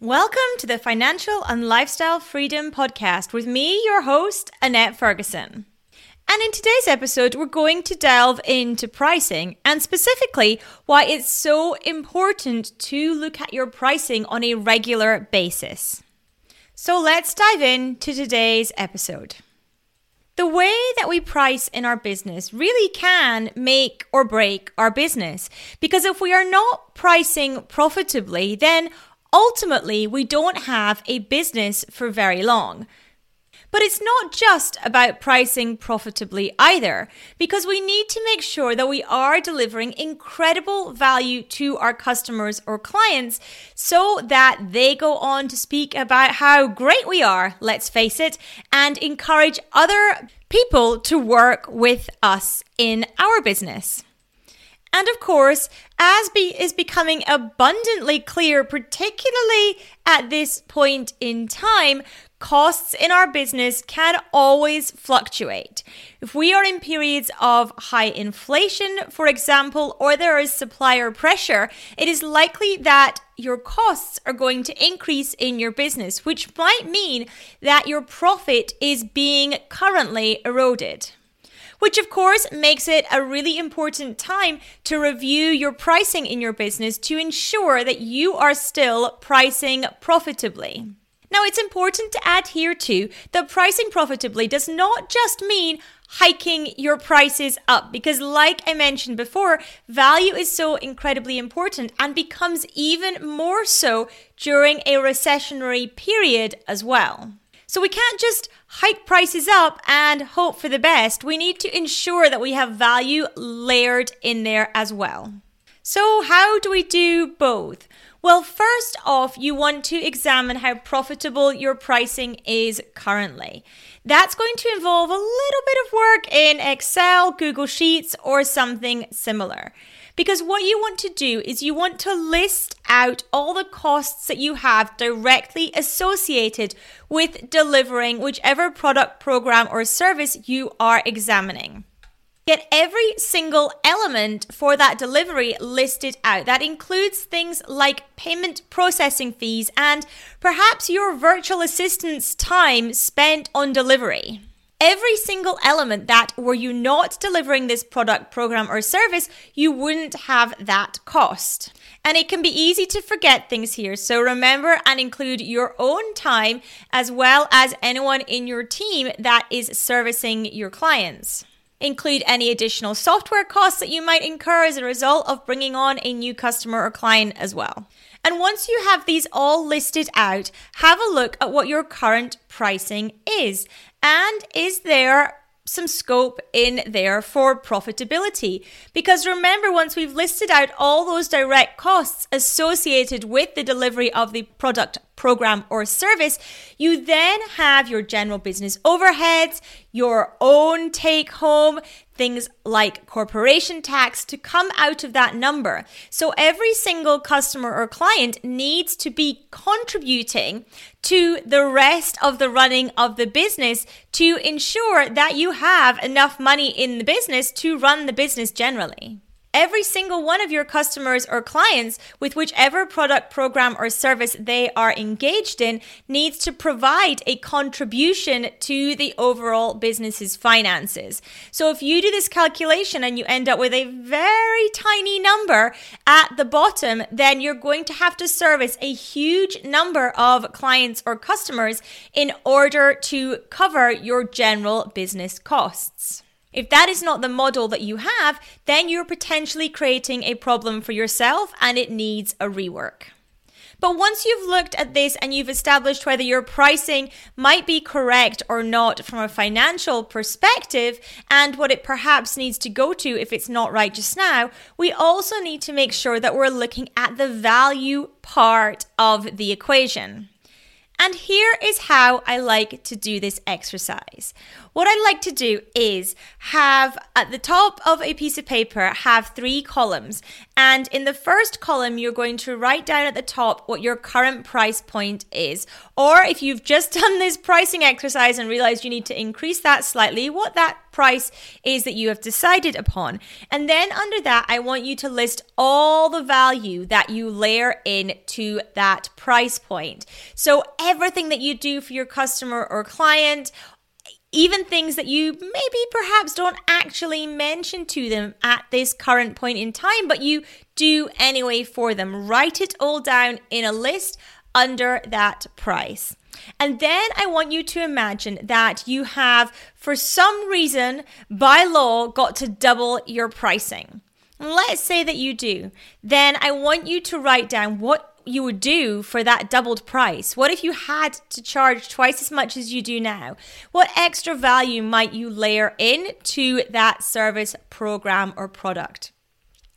Welcome to the Financial and Lifestyle Freedom Podcast with me, your host, Annette Ferguson. And in today's episode, we're going to delve into pricing and specifically why it's so important to look at your pricing on a regular basis. So let's dive into today's episode. The way that we price in our business really can make or break our business because if we are not pricing profitably, then ultimately we don't have a business for very long. But it's not just about pricing profitably either, because we need to make sure that we are delivering incredible value to our customers or clients so that they go on to speak about how great we are, let's face it, and encourage other people to work with us in our business. And of course, as be- is becoming abundantly clear, particularly at this point in time, costs in our business can always fluctuate. If we are in periods of high inflation, for example, or there is supplier pressure, it is likely that your costs are going to increase in your business, which might mean that your profit is being currently eroded which of course makes it a really important time to review your pricing in your business to ensure that you are still pricing profitably. Now, it's important to add here too that pricing profitably does not just mean hiking your prices up because, like I mentioned before, value is so incredibly important and becomes even more so during a recessionary period as well. So, we can't just hike prices up and hope for the best. We need to ensure that we have value layered in there as well. So, how do we do both? Well, first off, you want to examine how profitable your pricing is currently. That's going to involve a little bit of work in Excel, Google Sheets, or something similar. Because what you want to do is you want to list out all the costs that you have directly associated with delivering whichever product, program, or service you are examining. Get every single element for that delivery listed out. That includes things like payment processing fees and perhaps your virtual assistant's time spent on delivery. Every single element that were you not delivering this product, program, or service, you wouldn't have that cost. And it can be easy to forget things here. So remember and include your own time as well as anyone in your team that is servicing your clients. Include any additional software costs that you might incur as a result of bringing on a new customer or client as well. And once you have these all listed out, have a look at what your current pricing is. And is there some scope in there for profitability. Because remember, once we've listed out all those direct costs associated with the delivery of the product, program, or service, you then have your general business overheads, your own take home, things like corporation tax to come out of that number. So every single customer or client needs to be contributing to the rest of the running of the business to ensure that you have enough money in the business to run the business generally. Every single one of your customers or clients with whichever product, program, or service they are engaged in needs to provide a contribution to the overall business's finances. So if you do this calculation and you end up with a very tiny number at the bottom, then you're going to have to service a huge number of clients or customers in order to cover your general business costs. If that is not the model that you have, then you're potentially creating a problem for yourself and it needs a rework. But once you've looked at this and you've established whether your pricing might be correct or not from a financial perspective and what it perhaps needs to go to if it's not right just now, we also need to make sure that we're looking at the value part of the equation. And here is how I like to do this exercise. What I like to do is have at the top of a piece of paper have three columns. And in the first column, you're going to write down at the top what your current price point is. Or if you've just done this pricing exercise and realized you need to increase that slightly, what that price is that you have decided upon. And then under that, I want you to list all the value that you layer in to that price point. So everything that you do for your customer or client, even things that you maybe perhaps don't actually mention to them at this current point in time, but you do anyway for them. Write it all down in a list under that price. And then I want you to imagine that you have, for some reason, by law, got to double your pricing. Let's say that you do. Then I want you to write down what you would do for that doubled price? What if you had to charge twice as much as you do now? What extra value might you layer in to that service, program, or product?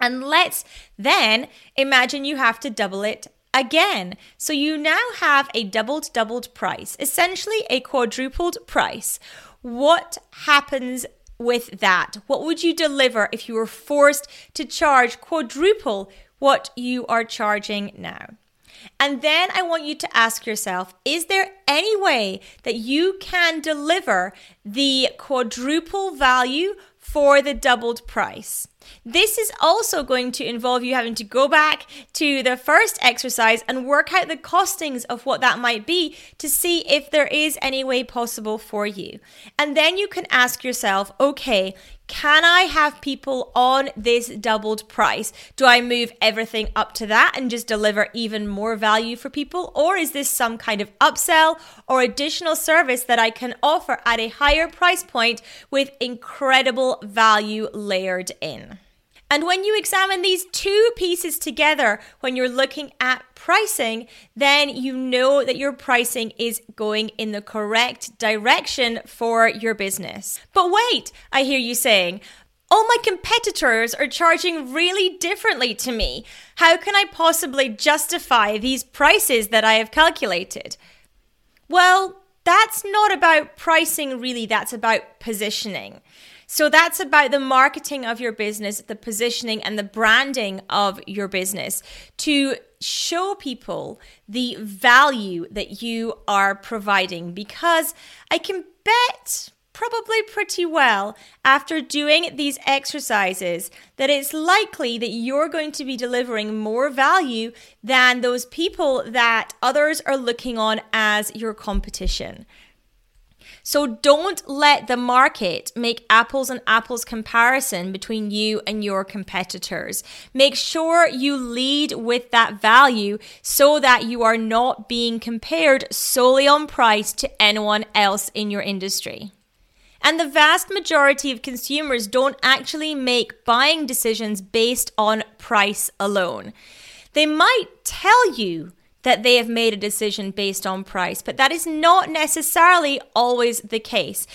And let's then imagine you have to double it again. So you now have a doubled, doubled price, essentially a quadrupled price. What happens with that? What would you deliver if you were forced to charge quadruple what you are charging now? And then I want you to ask yourself is there any way that you can deliver the quadruple value for the doubled price? This is also going to involve you having to go back to the first exercise and work out the costings of what that might be to see if there is any way possible for you. And then you can ask yourself, okay, can I have people on this doubled price? Do I move everything up to that and just deliver even more value for people? Or is this some kind of upsell or additional service that I can offer at a higher price point with incredible value layered in? And when you examine these two pieces together, when you're looking at pricing, then you know that your pricing is going in the correct direction for your business. But wait, I hear you saying, all my competitors are charging really differently to me. How can I possibly justify these prices that I have calculated? Well, that's not about pricing, really, that's about positioning. So that's about the marketing of your business, the positioning and the branding of your business to show people the value that you are providing because I can bet probably pretty well after doing these exercises that it's likely that you're going to be delivering more value than those people that others are looking on as your competition. So don't let the market make apples and apples comparison between you and your competitors. Make sure you lead with that value so that you are not being compared solely on price to anyone else in your industry. And the vast majority of consumers don't actually make buying decisions based on price alone. They might tell you that they have made a decision based on price, but that is not necessarily always the case.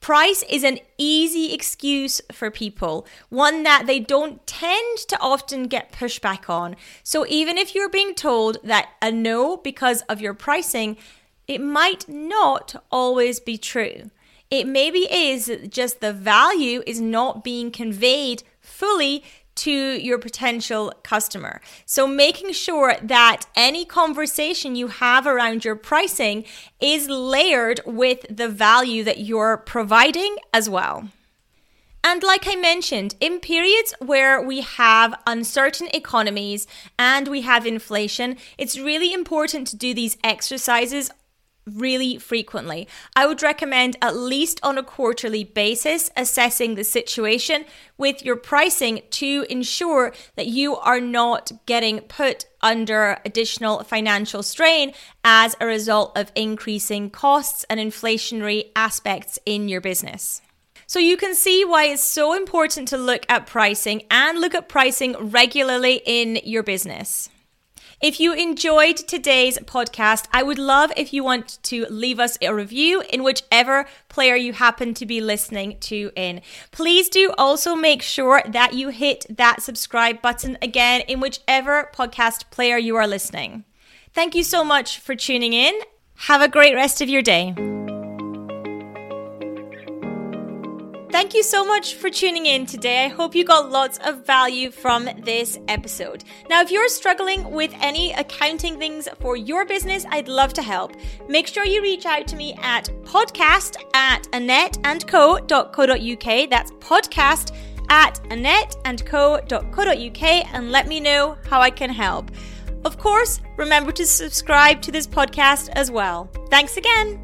Price is an easy excuse for people, one that they don't tend to often get pushback on. So even if you're being told that a no because of your pricing, it might not always be true. It maybe is just the value is not being conveyed fully to your potential customer. So, making sure that any conversation you have around your pricing is layered with the value that you're providing as well. And like I mentioned, in periods where we have uncertain economies and we have inflation, it's really important to do these exercises really frequently. I would recommend at least on a quarterly basis assessing the situation with your pricing to ensure that you are not getting put under additional financial strain as a result of increasing costs and inflationary aspects in your business. So you can see why it's so important to look at pricing and look at pricing regularly in your business. If you enjoyed today's podcast, I would love if you want to leave us a review in whichever player you happen to be listening to in. Please do also make sure that you hit that subscribe button again in whichever podcast player you are listening. Thank you so much for tuning in. Have a great rest of your day. Thank you so much for tuning in today. I hope you got lots of value from this episode. Now, if you're struggling with any accounting things for your business, I'd love to help. Make sure you reach out to me at podcast at annetteandco.co.uk. That's podcast at annetteandco.co.uk and let me know how I can help. Of course, remember to subscribe to this podcast as well. Thanks again.